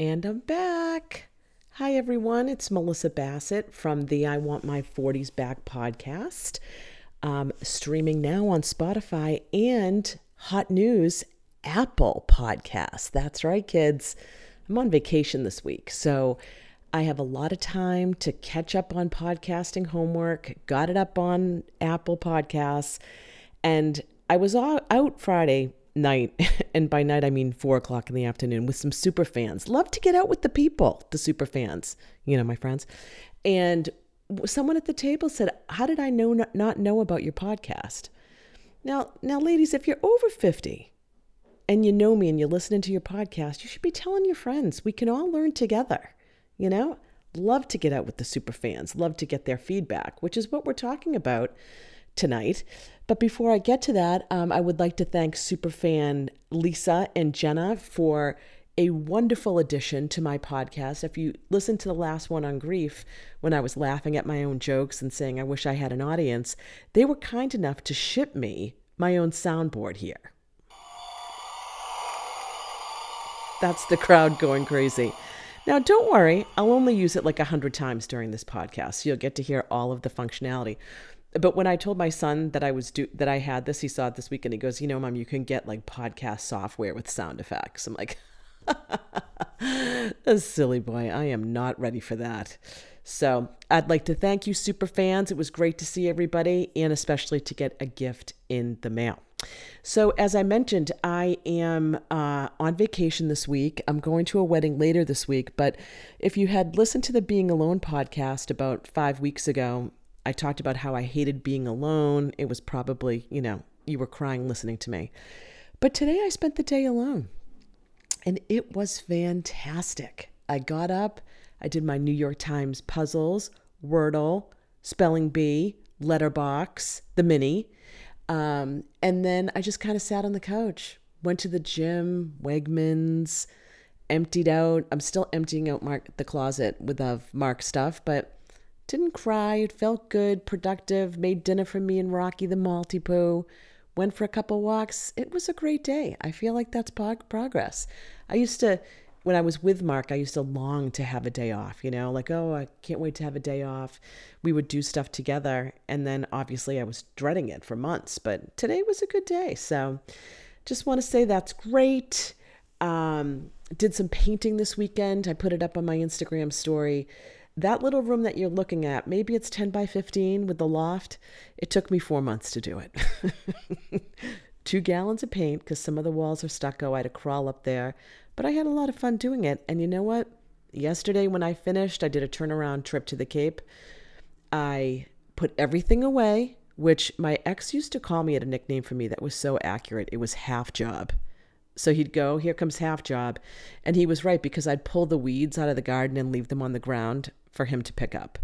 And I'm back. Hi, everyone. It's Melissa Bassett from the I Want My 40s Back podcast, um, streaming now on Spotify and Hot News Apple Podcast. That's right, kids. I'm on vacation this week. So I have a lot of time to catch up on podcasting homework, got it up on Apple Podcasts. And I was out Friday night, and by night I mean four o'clock in the afternoon, with some super fans. Love to get out with the people, the super fans, you know, my friends. And someone at the table said, "How did I know not know about your podcast?" Now, now, ladies, if you're over fifty and you know me and you're listening to your podcast, you should be telling your friends. We can all learn together. You know, love to get out with the super fans, love to get their feedback, which is what we're talking about tonight. But before I get to that, um, I would like to thank superfan Lisa and Jenna for a wonderful addition to my podcast. If you listen to the last one on grief, when I was laughing at my own jokes and saying I wish I had an audience, they were kind enough to ship me my own soundboard here. That's the crowd going crazy. Now, don't worry, I'll only use it like a hundred times during this podcast, so you'll get to hear all of the functionality but when I told my son that I was do that I had this, he saw it this weekend. he goes, "You know, mom, you can get like podcast software with sound effects." I'm like, "A silly boy, I am not ready for that." So I'd like to thank you, super fans. It was great to see everybody, and especially to get a gift in the mail. So, as I mentioned, I am uh, on vacation this week. I'm going to a wedding later this week. But if you had listened to the Being Alone podcast about five weeks ago, I talked about how I hated being alone. It was probably, you know, you were crying listening to me. But today I spent the day alone and it was fantastic. I got up, I did my New York Times puzzles, Wordle, Spelling Bee, Letterbox, the mini. Um, and then I just kind of sat on the couch, went to the gym, Wegmans, emptied out. I'm still emptying out Mark the closet with of Mark stuff, but didn't cry. It felt good, productive. Made dinner for me and Rocky the Maltipoo. Went for a couple walks. It was a great day. I feel like that's progress. I used to, when I was with Mark, I used to long to have a day off, you know, like, oh, I can't wait to have a day off. We would do stuff together. And then obviously I was dreading it for months, but today was a good day. So just want to say that's great. Um, did some painting this weekend. I put it up on my Instagram story that little room that you're looking at, maybe it's 10 by 15 with the loft. It took me four months to do it. Two gallons of paint because some of the walls are stucco. I had to crawl up there, but I had a lot of fun doing it. And you know what? Yesterday, when I finished, I did a turnaround trip to the Cape. I put everything away, which my ex used to call me at a nickname for me that was so accurate. It was half job. So he'd go, here comes half job. And he was right because I'd pull the weeds out of the garden and leave them on the ground for him to pick up.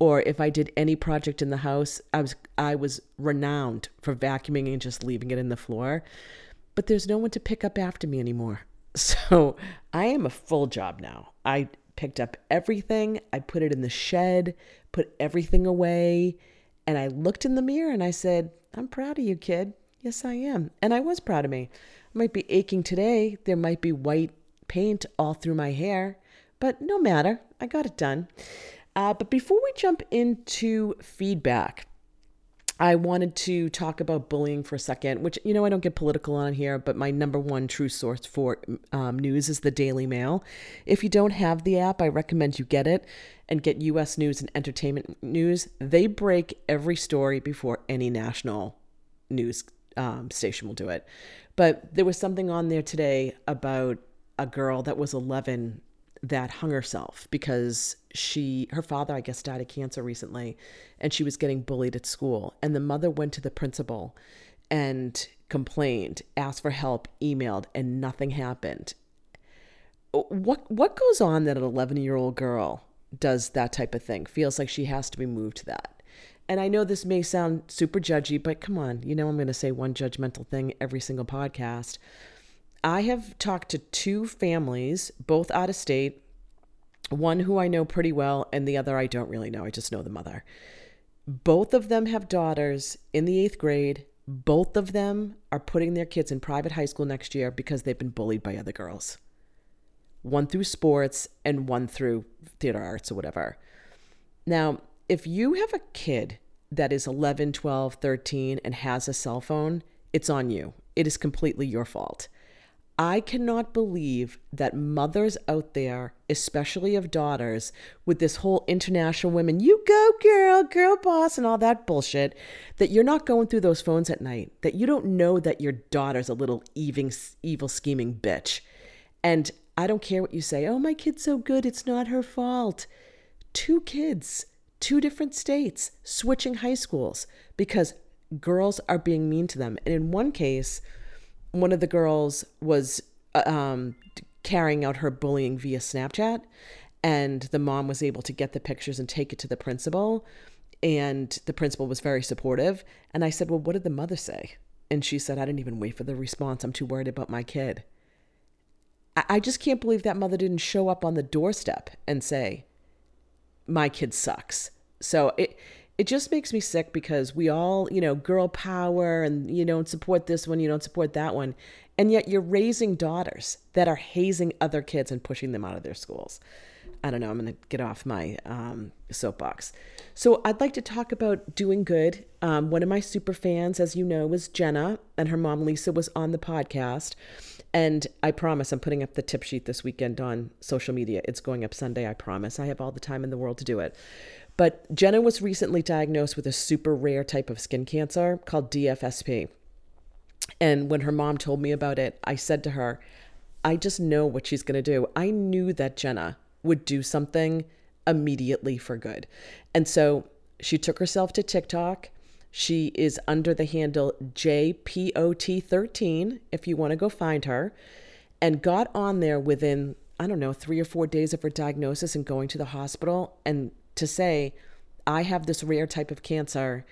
Or if I did any project in the house, I was I was renowned for vacuuming and just leaving it in the floor. But there's no one to pick up after me anymore. So I am a full job now. I picked up everything, I put it in the shed, put everything away, and I looked in the mirror and I said, I'm proud of you, kid. Yes, I am. And I was proud of me. I might be aching today. There might be white paint all through my hair. But no matter, I got it done. Uh, but before we jump into feedback, I wanted to talk about bullying for a second, which, you know, I don't get political on here, but my number one true source for um, news is the Daily Mail. If you don't have the app, I recommend you get it and get US news and entertainment news. They break every story before any national news um, station will do it. But there was something on there today about a girl that was 11 that hung herself because she her father I guess died of cancer recently and she was getting bullied at school and the mother went to the principal and complained, asked for help, emailed and nothing happened. Uh, what what goes on that an 11-year-old girl does that type of thing? Feels like she has to be moved to that. And I know this may sound super judgy, but come on, you know I'm going to say one judgmental thing every single podcast. I have talked to two families, both out of state, one who I know pretty well, and the other I don't really know. I just know the mother. Both of them have daughters in the eighth grade. Both of them are putting their kids in private high school next year because they've been bullied by other girls. one through sports and one through theater arts or whatever. Now, if you have a kid that is 11, 12, 13 and has a cell phone, it's on you. It is completely your fault. I cannot believe that mothers out there, especially of daughters, with this whole international women, you go girl, girl boss, and all that bullshit, that you're not going through those phones at night, that you don't know that your daughter's a little evil, evil scheming bitch. And I don't care what you say, oh, my kid's so good, it's not her fault. Two kids, two different states, switching high schools because girls are being mean to them. And in one case, one of the girls was uh, um, carrying out her bullying via Snapchat, and the mom was able to get the pictures and take it to the principal. And the principal was very supportive. And I said, Well, what did the mother say? And she said, I didn't even wait for the response. I'm too worried about my kid. I, I just can't believe that mother didn't show up on the doorstep and say, My kid sucks. So it it just makes me sick because we all, you know, girl power and you don't support this one, you don't support that one. And yet you're raising daughters that are hazing other kids and pushing them out of their schools. I don't know, I'm going to get off my um, soapbox. So I'd like to talk about doing good. Um, one of my super fans, as you know, was Jenna, and her mom Lisa was on the podcast. And I promise I'm putting up the tip sheet this weekend on social media. It's going up Sunday, I promise. I have all the time in the world to do it. But Jenna was recently diagnosed with a super rare type of skin cancer called DFSP. And when her mom told me about it, I said to her, I just know what she's going to do. I knew that Jenna would do something immediately for good. And so she took herself to TikTok. She is under the handle JPOT13 if you want to go find her, and got on there within, I don't know, three or four days of her diagnosis and going to the hospital and to say, I have this rare type of cancer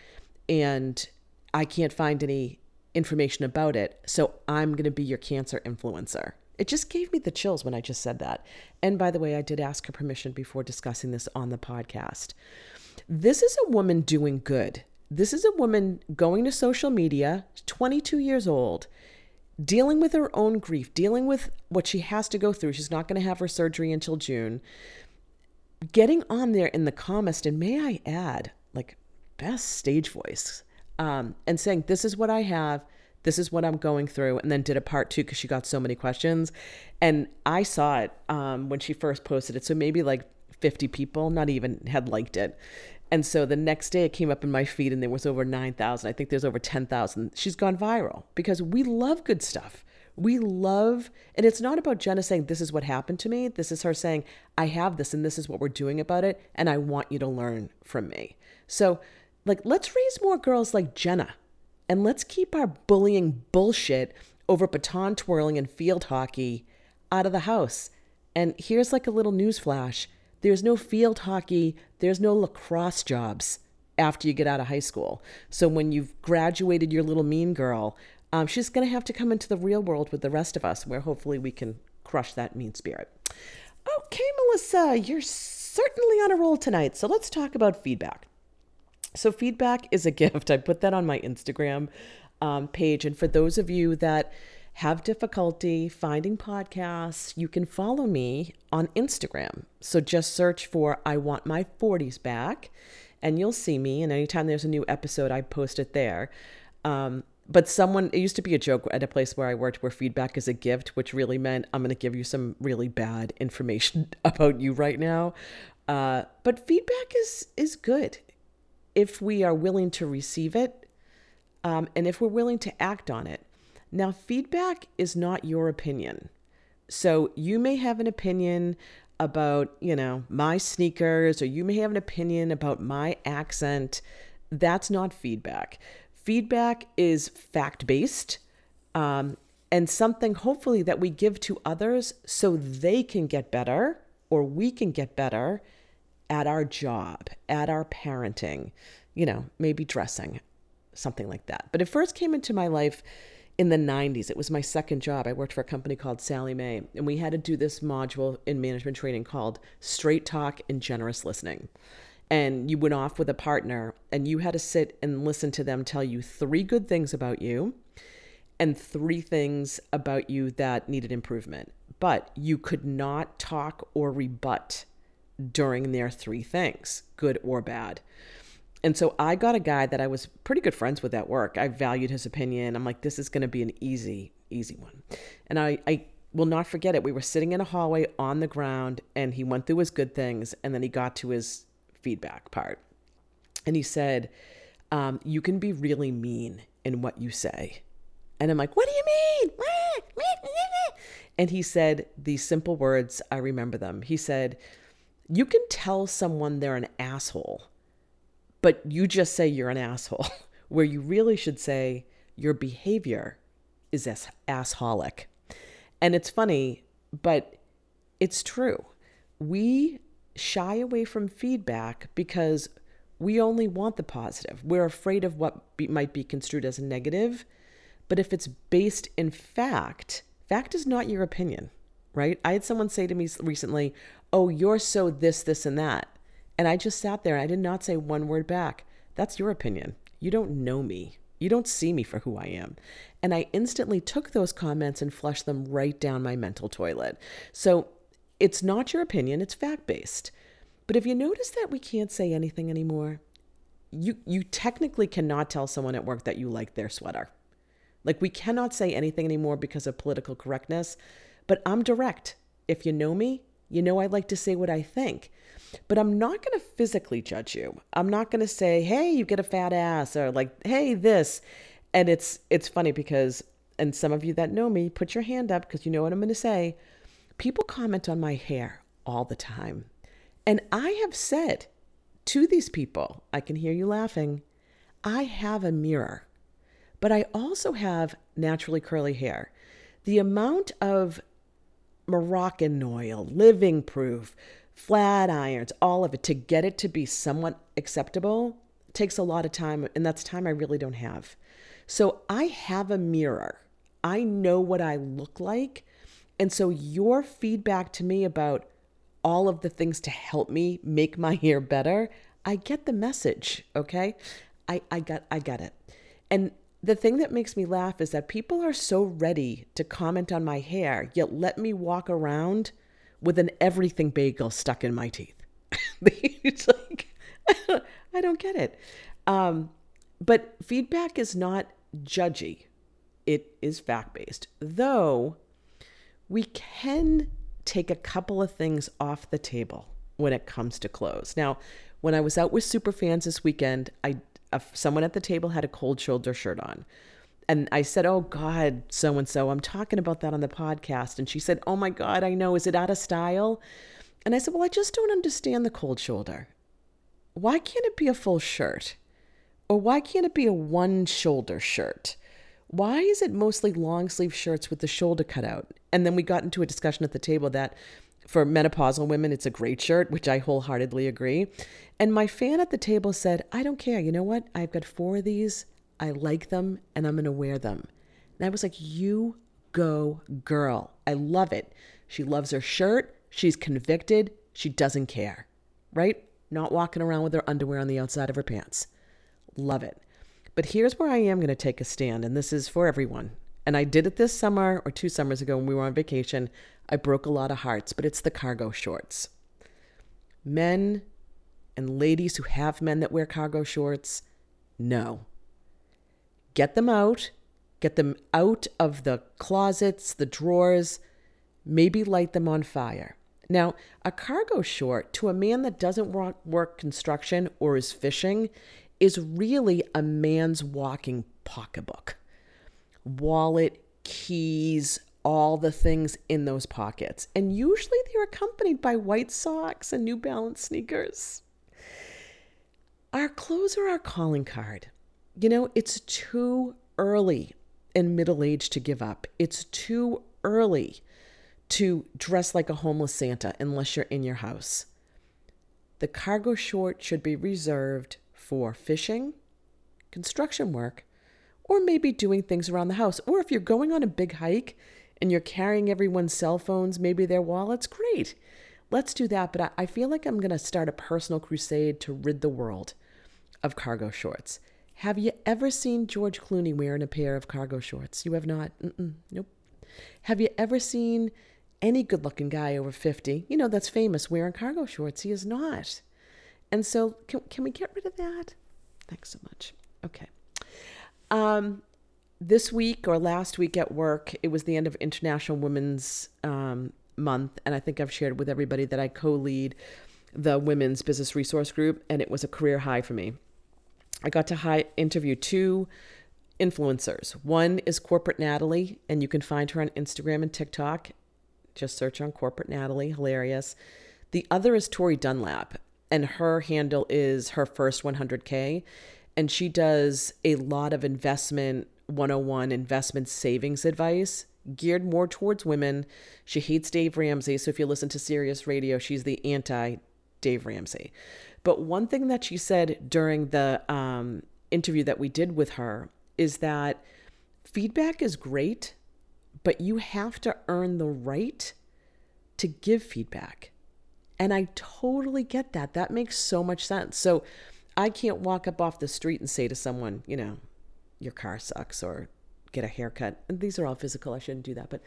and I can't find any information about it. So I'm going to be your cancer influencer. It just gave me the chills when I just said that. And by the way, I did ask her permission before discussing this on the podcast. This is a woman doing good. This is a woman going to social media, 22 years old, dealing with her own grief, dealing with what she has to go through. She's not going to have her surgery until June getting on there in the comments, and may I add, like best stage voice, um, and saying, This is what I have, this is what I'm going through, and then did a part two because she got so many questions. And I saw it um, when she first posted it. So maybe like 50 people, not even, had liked it. And so the next day it came up in my feed and there was over 9,000. I think there's over 10,000. She's gone viral because we love good stuff. We love, and it's not about Jenna saying, This is what happened to me. This is her saying, I have this and this is what we're doing about it. And I want you to learn from me. So, like, let's raise more girls like Jenna and let's keep our bullying bullshit over baton twirling and field hockey out of the house. And here's like a little news flash there's no field hockey, there's no lacrosse jobs after you get out of high school. So when you've graduated your little mean girl, um, she's going to have to come into the real world with the rest of us, where hopefully we can crush that mean spirit. Okay, Melissa, you're certainly on a roll tonight. So let's talk about feedback. So, feedback is a gift. I put that on my Instagram um, page. And for those of you that have difficulty finding podcasts, you can follow me on Instagram. So, just search for I Want My 40s Back, and you'll see me. And anytime there's a new episode, I post it there. Um, but someone it used to be a joke at a place where I worked where feedback is a gift, which really meant I'm going to give you some really bad information about you right now. Uh, but feedback is is good if we are willing to receive it, um, and if we're willing to act on it. Now, feedback is not your opinion, so you may have an opinion about you know my sneakers, or you may have an opinion about my accent. That's not feedback feedback is fact based um, and something hopefully that we give to others so they can get better or we can get better at our job, at our parenting, you know, maybe dressing, something like that. But it first came into my life in the 90s. It was my second job. I worked for a company called Sallie Mae, and we had to do this module in management training called Straight Talk and Generous Listening and you went off with a partner and you had to sit and listen to them tell you three good things about you and three things about you that needed improvement. but you could not talk or rebut during their three things, good or bad. And so I got a guy that I was pretty good friends with at work. I valued his opinion. I'm like, this is going to be an easy, easy one. And I, I will not forget it. We were sitting in a hallway on the ground and he went through his good things and then he got to his feedback part. And he said, um, You can be really mean in what you say. And I'm like, What do you mean? And he said these simple words, I remember them. He said, You can tell someone they're an asshole, but you just say you're an asshole, where you really should say your behavior is as assholic. And it's funny, but it's true. We shy away from feedback because we only want the positive. We're afraid of what be, might be construed as a negative. But if it's based in fact, fact is not your opinion, right? I had someone say to me recently, Oh, you're so this, this, and that. And I just sat there. and I did not say one word back. That's your opinion. You don't know me. You don't see me for who I am. And I instantly took those comments and flushed them right down my mental toilet. So it's not your opinion, it's fact based. But if you notice that we can't say anything anymore, you you technically cannot tell someone at work that you like their sweater. Like we cannot say anything anymore because of political correctness, but I'm direct. If you know me, you know I like to say what I think. But I'm not going to physically judge you. I'm not going to say, "Hey, you get a fat ass," or like, "Hey, this." And it's it's funny because and some of you that know me, put your hand up because you know what I'm going to say. People comment on my hair all the time. And I have said to these people, I can hear you laughing, I have a mirror, but I also have naturally curly hair. The amount of Moroccan oil, living proof, flat irons, all of it to get it to be somewhat acceptable takes a lot of time, and that's time I really don't have. So I have a mirror. I know what I look like. And so your feedback to me about all of the things to help me make my hair better, I get the message, okay? I, I got I got it. And the thing that makes me laugh is that people are so ready to comment on my hair, yet let me walk around with an everything bagel stuck in my teeth. it's like I don't get it. Um, but feedback is not judgy. It is fact based. Though we can take a couple of things off the table when it comes to clothes. Now, when I was out with super fans this weekend, I uh, someone at the table had a cold shoulder shirt on. And I said, "Oh God, so and so, I'm talking about that on the podcast." And she said, "Oh my God, I know. Is it out of style?" And I said, "Well, I just don't understand the cold shoulder. Why can't it be a full shirt? Or why can't it be a one shoulder shirt? Why is it mostly long sleeve shirts with the shoulder cut out? And then we got into a discussion at the table that for menopausal women, it's a great shirt, which I wholeheartedly agree. And my fan at the table said, I don't care. You know what? I've got four of these. I like them and I'm going to wear them. And I was like, You go, girl. I love it. She loves her shirt. She's convicted. She doesn't care, right? Not walking around with her underwear on the outside of her pants. Love it. But here's where I am going to take a stand, and this is for everyone. And I did it this summer or two summers ago when we were on vacation. I broke a lot of hearts, but it's the cargo shorts. Men and ladies who have men that wear cargo shorts, no. Get them out, get them out of the closets, the drawers, maybe light them on fire. Now, a cargo short to a man that doesn't work, construction or is fishing is really a man's walking pocketbook wallet, keys, all the things in those pockets. And usually they're accompanied by white socks and New Balance sneakers. Our clothes are our calling card. You know, it's too early in middle age to give up. It's too early to dress like a homeless Santa unless you're in your house. The cargo short should be reserved for fishing, construction work, or maybe doing things around the house. Or if you're going on a big hike and you're carrying everyone's cell phones, maybe their wallets, great. Let's do that. But I feel like I'm going to start a personal crusade to rid the world of cargo shorts. Have you ever seen George Clooney wearing a pair of cargo shorts? You have not? Mm-mm, nope. Have you ever seen any good looking guy over 50, you know, that's famous wearing cargo shorts. He is not. And so, can, can we get rid of that? Thanks so much. Okay. Um, this week or last week at work, it was the end of International Women's um, Month. And I think I've shared with everybody that I co lead the Women's Business Resource Group, and it was a career high for me. I got to high, interview two influencers. One is Corporate Natalie, and you can find her on Instagram and TikTok. Just search on Corporate Natalie, hilarious. The other is Tori Dunlap, and her handle is her first 100K. And she does a lot of investment 101 investment savings advice geared more towards women. She hates Dave Ramsey. So if you listen to Sirius Radio, she's the anti Dave Ramsey. But one thing that she said during the um, interview that we did with her is that feedback is great, but you have to earn the right to give feedback. And I totally get that. That makes so much sense. So I can't walk up off the street and say to someone, you know, your car sucks or get a haircut. And these are all physical. I shouldn't do that. But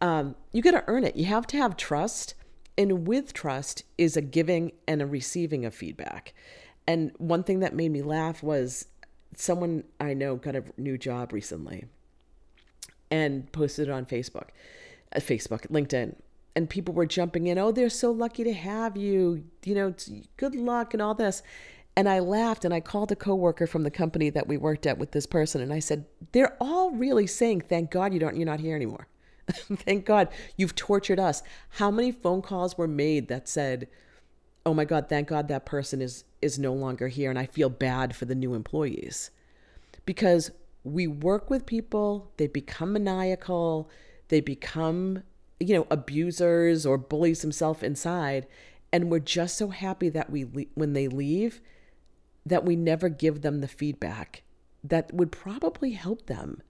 um, you got to earn it. You have to have trust and with trust is a giving and a receiving of feedback. And one thing that made me laugh was someone I know got a new job recently and posted it on Facebook, uh, Facebook, LinkedIn. And people were jumping in, oh, they're so lucky to have you, you know, good luck and all this. And I laughed and I called a coworker from the company that we worked at with this person and I said, they're all really saying, thank God you don't, you're not here anymore. Thank God you've tortured us. How many phone calls were made that said, "Oh my God, thank God that person is is no longer here and I feel bad for the new employees." Because we work with people, they become maniacal, they become, you know, abusers or bullies themselves inside, and we're just so happy that we when they leave that we never give them the feedback that would probably help them,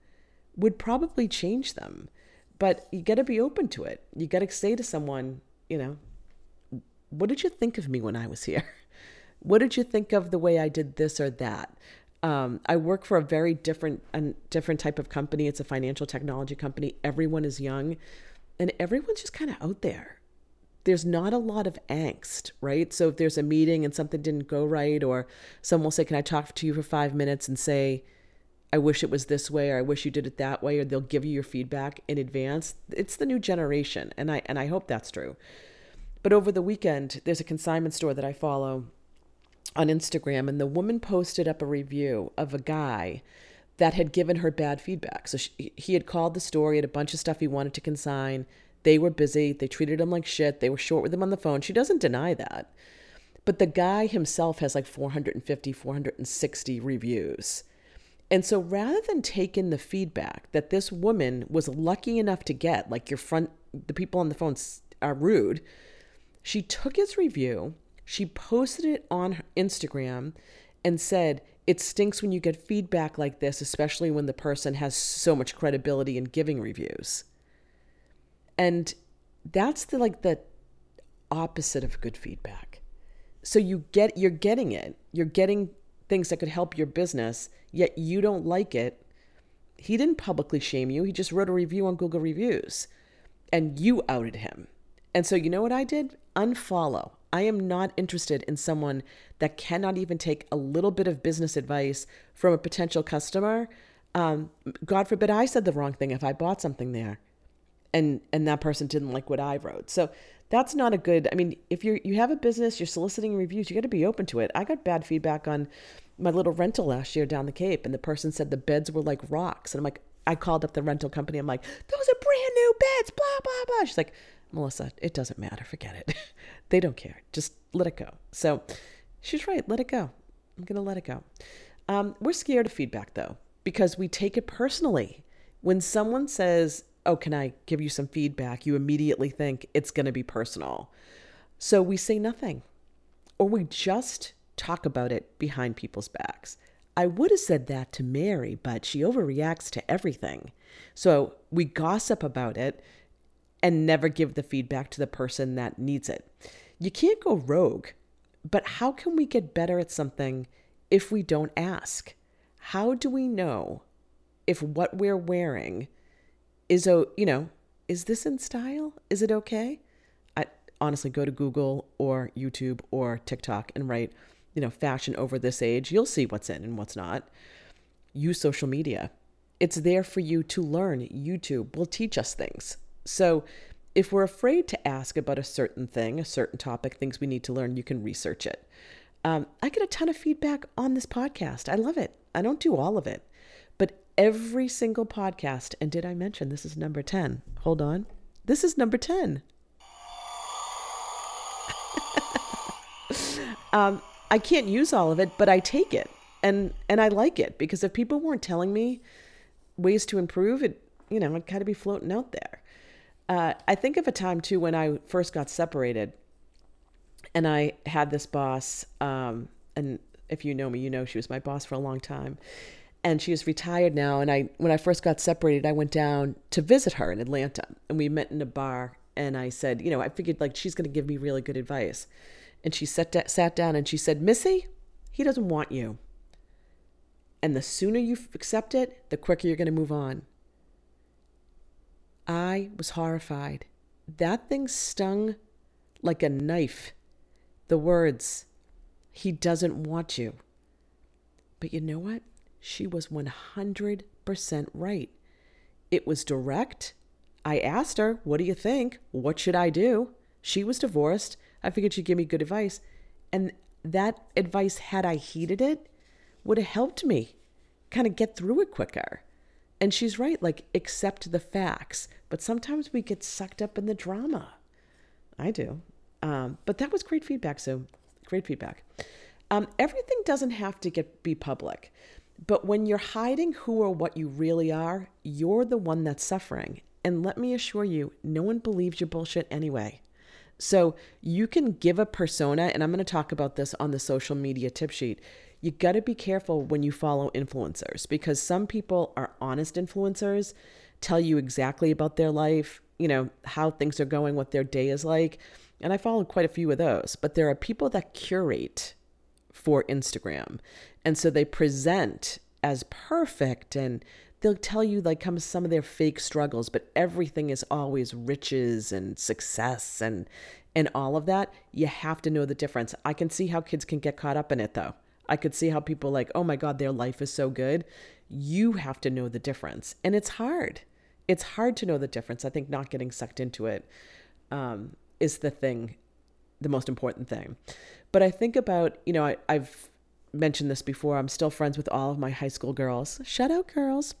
would probably change them but you got to be open to it. You got to say to someone, you know, what did you think of me when I was here? What did you think of the way I did this or that? Um, I work for a very different a different type of company. It's a financial technology company. Everyone is young, and everyone's just kind of out there. There's not a lot of angst, right? So if there's a meeting and something didn't go right, or someone will say, "Can I talk to you for five minutes?" and say, I wish it was this way or I wish you did it that way or they'll give you your feedback in advance. It's the new generation and I and I hope that's true. But over the weekend, there's a consignment store that I follow on Instagram and the woman posted up a review of a guy that had given her bad feedback. So she, he had called the store, he had a bunch of stuff he wanted to consign. They were busy, they treated him like shit, they were short with him on the phone. She doesn't deny that. But the guy himself has like 450, 460 reviews and so rather than take in the feedback that this woman was lucky enough to get, like your front, the people on the phone are rude, she took his review, she posted it on Instagram and said, it stinks when you get feedback like this, especially when the person has so much credibility in giving reviews. And that's the like the opposite of good feedback. So you get you're getting it. You're getting things that could help your business, yet you don't like it, he didn't publicly shame you. He just wrote a review on Google Reviews and you outed him. And so, you know what I did? Unfollow. I am not interested in someone that cannot even take a little bit of business advice from a potential customer. Um, God forbid I said the wrong thing if I bought something there and and that person didn't like what I wrote. So that's not a good i mean if you're you have a business you're soliciting reviews you got to be open to it. I got bad feedback on my little rental last year down the cape and the person said the beds were like rocks. And i'm like i called up the rental company. I'm like those are brand new beds blah blah blah. She's like melissa it doesn't matter. Forget it they don't care just let it go so she's right let it go i'm gonna let it go um, we're scared of feedback though because we take it personally when someone says oh, can I give you some feedback? You immediately think it's going to be personal. So we say nothing, or we just talk about it behind people's backs. I would have said that to Mary, but she overreacts to everything. So we gossip about it and never give the feedback to the person that needs it. You can't go rogue, but how can we get better at something if we don't ask? How do we know if what we're wearing is a you know is this in style? Is it okay? I honestly go to Google or YouTube or TikTok and write, you know, fashion over this age. You'll see what's in and what's not. Use social media. It's there for you to learn. YouTube will teach us things. So if we're afraid to ask about a certain thing, a certain topic, things we need to learn, you can research it. Um, I get a ton of feedback on this podcast. I love it. I don't do all of it, but every single podcast, and did I mention this is number 10? Hold on. This is number 10. um, I can't use all of it, but I take it and and I like it because if people weren't telling me ways to improve, it you know, I'd kind of be floating out there. Uh, I think of a time too when I first got separated, and I had this boss, um, and if you know me, you know she was my boss for a long time, and she is retired now. And I, when I first got separated, I went down to visit her in Atlanta, and we met in a bar. And I said, you know, I figured like she's going to give me really good advice, and she sat da- sat down and she said, Missy, he doesn't want you. And the sooner you accept it, the quicker you're going to move on. I was horrified. That thing stung like a knife. The words, he doesn't want you. But you know what? She was 100% right. It was direct. I asked her, What do you think? What should I do? She was divorced. I figured she'd give me good advice. And that advice, had I heeded it, would have helped me kind of get through it quicker. And she's right, like, accept the facts. But sometimes we get sucked up in the drama. I do. Um, but that was great feedback. So, great feedback. Um, everything doesn't have to get be public. But when you're hiding who or what you really are, you're the one that's suffering. And let me assure you, no one believes your bullshit anyway. So you can give a persona, and I'm going to talk about this on the social media tip sheet. You got to be careful when you follow influencers because some people are honest influencers, tell you exactly about their life, you know, how things are going, what their day is like. And I follow quite a few of those, but there are people that curate for Instagram. And so they present as perfect and they'll tell you like come some of their fake struggles, but everything is always riches and success and and all of that. You have to know the difference. I can see how kids can get caught up in it though. I could see how people like, "Oh my god, their life is so good." You have to know the difference. And it's hard. It's hard to know the difference. I think not getting sucked into it um, is the thing, the most important thing. But I think about, you know, I, I've mentioned this before. I'm still friends with all of my high school girls. Shout out, girls.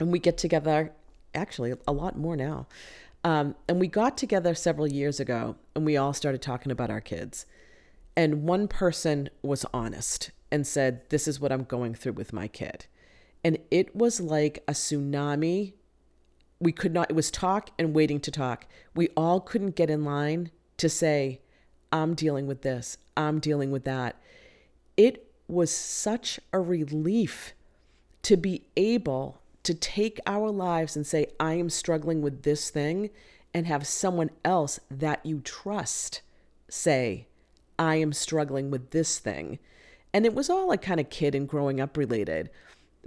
And we get together, actually, a lot more now. Um, and we got together several years ago and we all started talking about our kids. And one person was honest and said, This is what I'm going through with my kid. And it was like a tsunami. We could not, it was talk and waiting to talk. We all couldn't get in line to say, I'm dealing with this, I'm dealing with that. It was such a relief to be able to take our lives and say, I am struggling with this thing, and have someone else that you trust say, I am struggling with this thing. And it was all like kind of kid and growing up related.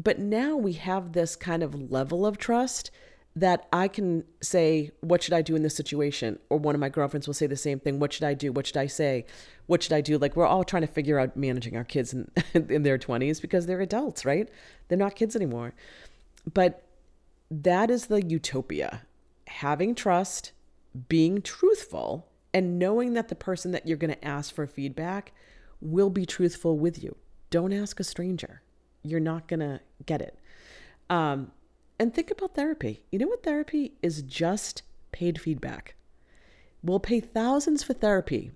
But now we have this kind of level of trust that I can say, What should I do in this situation? Or one of my girlfriends will say the same thing What should I do? What should I say? What should I do? Like, we're all trying to figure out managing our kids in, in their 20s because they're adults, right? They're not kids anymore. But that is the utopia having trust, being truthful, and knowing that the person that you're going to ask for feedback will be truthful with you. Don't ask a stranger. You're not going to get it. Um, and think about therapy. You know what therapy is just paid feedback. We'll pay thousands for therapy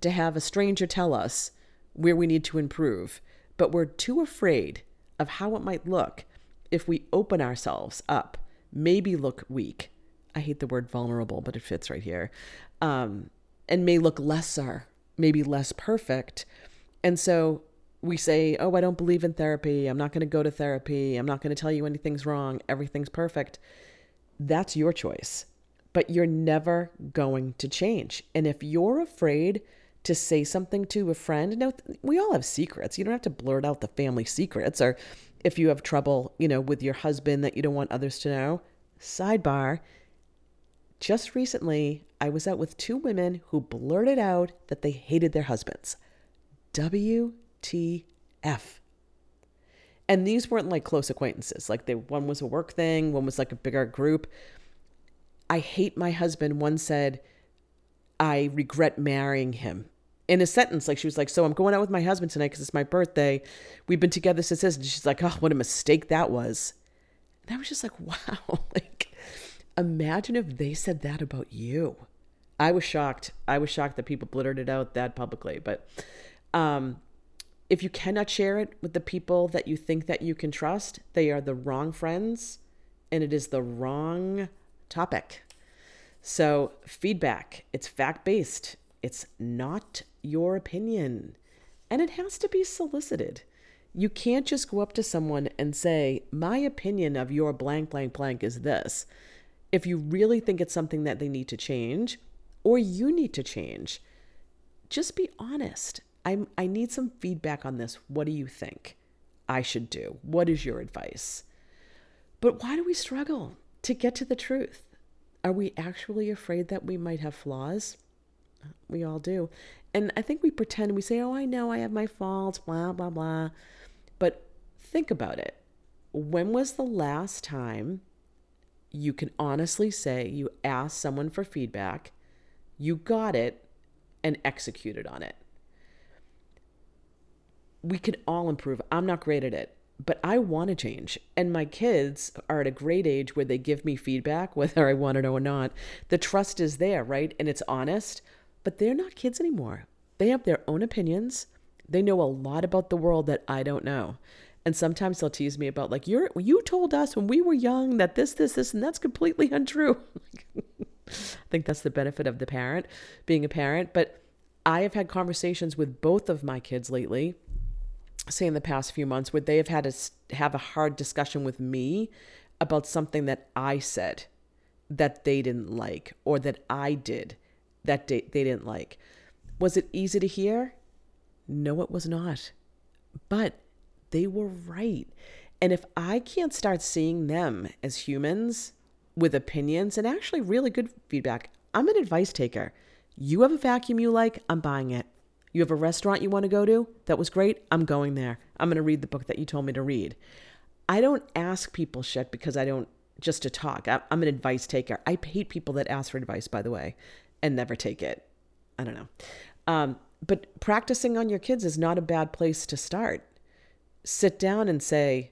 to have a stranger tell us where we need to improve, but we're too afraid of how it might look if we open ourselves up, maybe look weak. I hate the word vulnerable, but it fits right here. Um, and may look lesser, maybe less perfect. And so we say, oh, I don't believe in therapy. I'm not going to go to therapy. I'm not going to tell you anything's wrong. Everything's perfect. That's your choice. But you're never going to change. And if you're afraid to say something to a friend, now we all have secrets. You don't have to blurt out the family secrets. Or if you have trouble, you know, with your husband that you don't want others to know, sidebar, just recently, I was out with two women who blurted out that they hated their husbands. WTF. And these weren't like close acquaintances. Like they one was a work thing, one was like a bigger group. I hate my husband. One said, I regret marrying him. In a sentence, like she was like, So I'm going out with my husband tonight because it's my birthday. We've been together since this. And she's like, Oh, what a mistake that was. And I was just like, Wow. like, imagine if they said that about you. I was shocked. I was shocked that people blurted it out that publicly. But um, if you cannot share it with the people that you think that you can trust, they are the wrong friends and it is the wrong topic. So, feedback, it's fact based. It's not your opinion. And it has to be solicited. You can't just go up to someone and say, My opinion of your blank, blank, blank is this. If you really think it's something that they need to change or you need to change, just be honest I'm, I need some feedback on this. What do you think I should do? What is your advice? But why do we struggle to get to the truth? Are we actually afraid that we might have flaws? We all do. And I think we pretend, we say, oh, I know I have my faults, blah, blah, blah. But think about it. When was the last time you can honestly say you asked someone for feedback, you got it, and executed on it? we can all improve. I'm not great at it, but I want to change. And my kids are at a great age where they give me feedback, whether I want it or not. The trust is there, right? And it's honest, but they're not kids anymore. They have their own opinions. They know a lot about the world that I don't know. And sometimes they'll tease me about like you're you told us when we were young that this this this and that's completely untrue. I think that's the benefit of the parent being a parent, but I have had conversations with both of my kids lately say in the past few months would they have had to have a hard discussion with me about something that I said that they didn't like or that I did that they, they didn't like. Was it easy to hear? No, it was not. But they were right. And if I can't start seeing them as humans with opinions and actually really good feedback, I'm an advice taker. You have a vacuum you like, I'm buying it. You have a restaurant you want to go to? That was great. I'm going there. I'm going to read the book that you told me to read. I don't ask people shit because I don't just to talk. I'm an advice taker. I hate people that ask for advice, by the way, and never take it. I don't know. Um, but practicing on your kids is not a bad place to start. Sit down and say,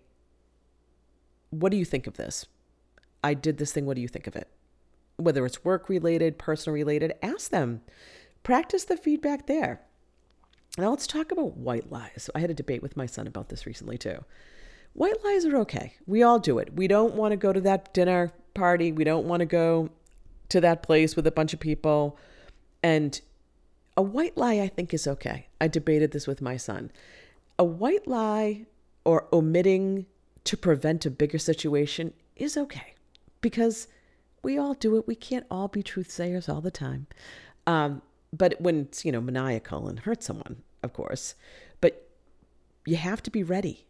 What do you think of this? I did this thing. What do you think of it? Whether it's work related, personal related, ask them. Practice the feedback there. Now let's talk about white lies. I had a debate with my son about this recently too. White lies are okay. We all do it. We don't want to go to that dinner party. We don't want to go to that place with a bunch of people. And a white lie, I think, is okay. I debated this with my son. A white lie or omitting to prevent a bigger situation is okay because we all do it. We can't all be truth sayers all the time. Um, but when it's, you know, maniacal and hurt someone, of course. But you have to be ready.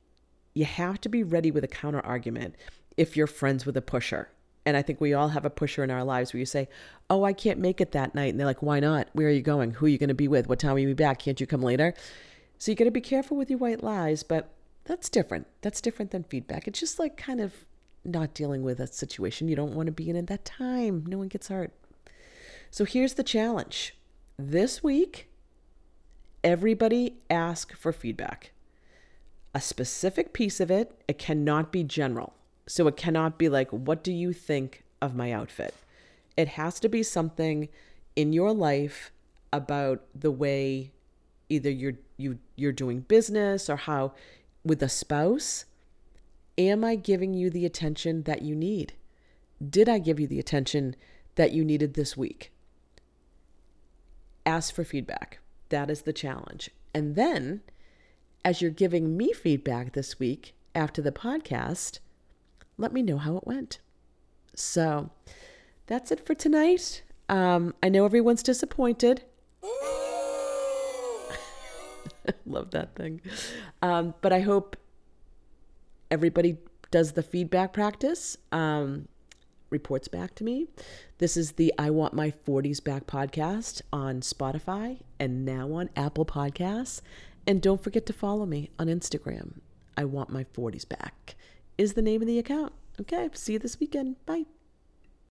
You have to be ready with a counter argument if you're friends with a pusher. And I think we all have a pusher in our lives where you say, Oh, I can't make it that night. And they're like, Why not? Where are you going? Who are you going to be with? What time will you be back? Can't you come later? So you got to be careful with your white lies, but that's different. That's different than feedback. It's just like kind of not dealing with a situation you don't want to be in at that time. No one gets hurt. So here's the challenge this week, everybody ask for feedback. A specific piece of it, it cannot be general. So it cannot be like, what do you think of my outfit? It has to be something in your life about the way either you're you you're doing business or how with a spouse am I giving you the attention that you need? Did I give you the attention that you needed this week? ask for feedback. That is the challenge. And then, as you're giving me feedback this week after the podcast, let me know how it went. So that's it for tonight. Um, I know everyone's disappointed. Love that thing. Um, but I hope everybody does the feedback practice. Um, reports back to me. This is the I Want My 40s Back podcast on Spotify and now on Apple Podcasts. And don't forget to follow me on Instagram. I Want My 40s Back is the name of the account. Okay, see you this weekend. Bye.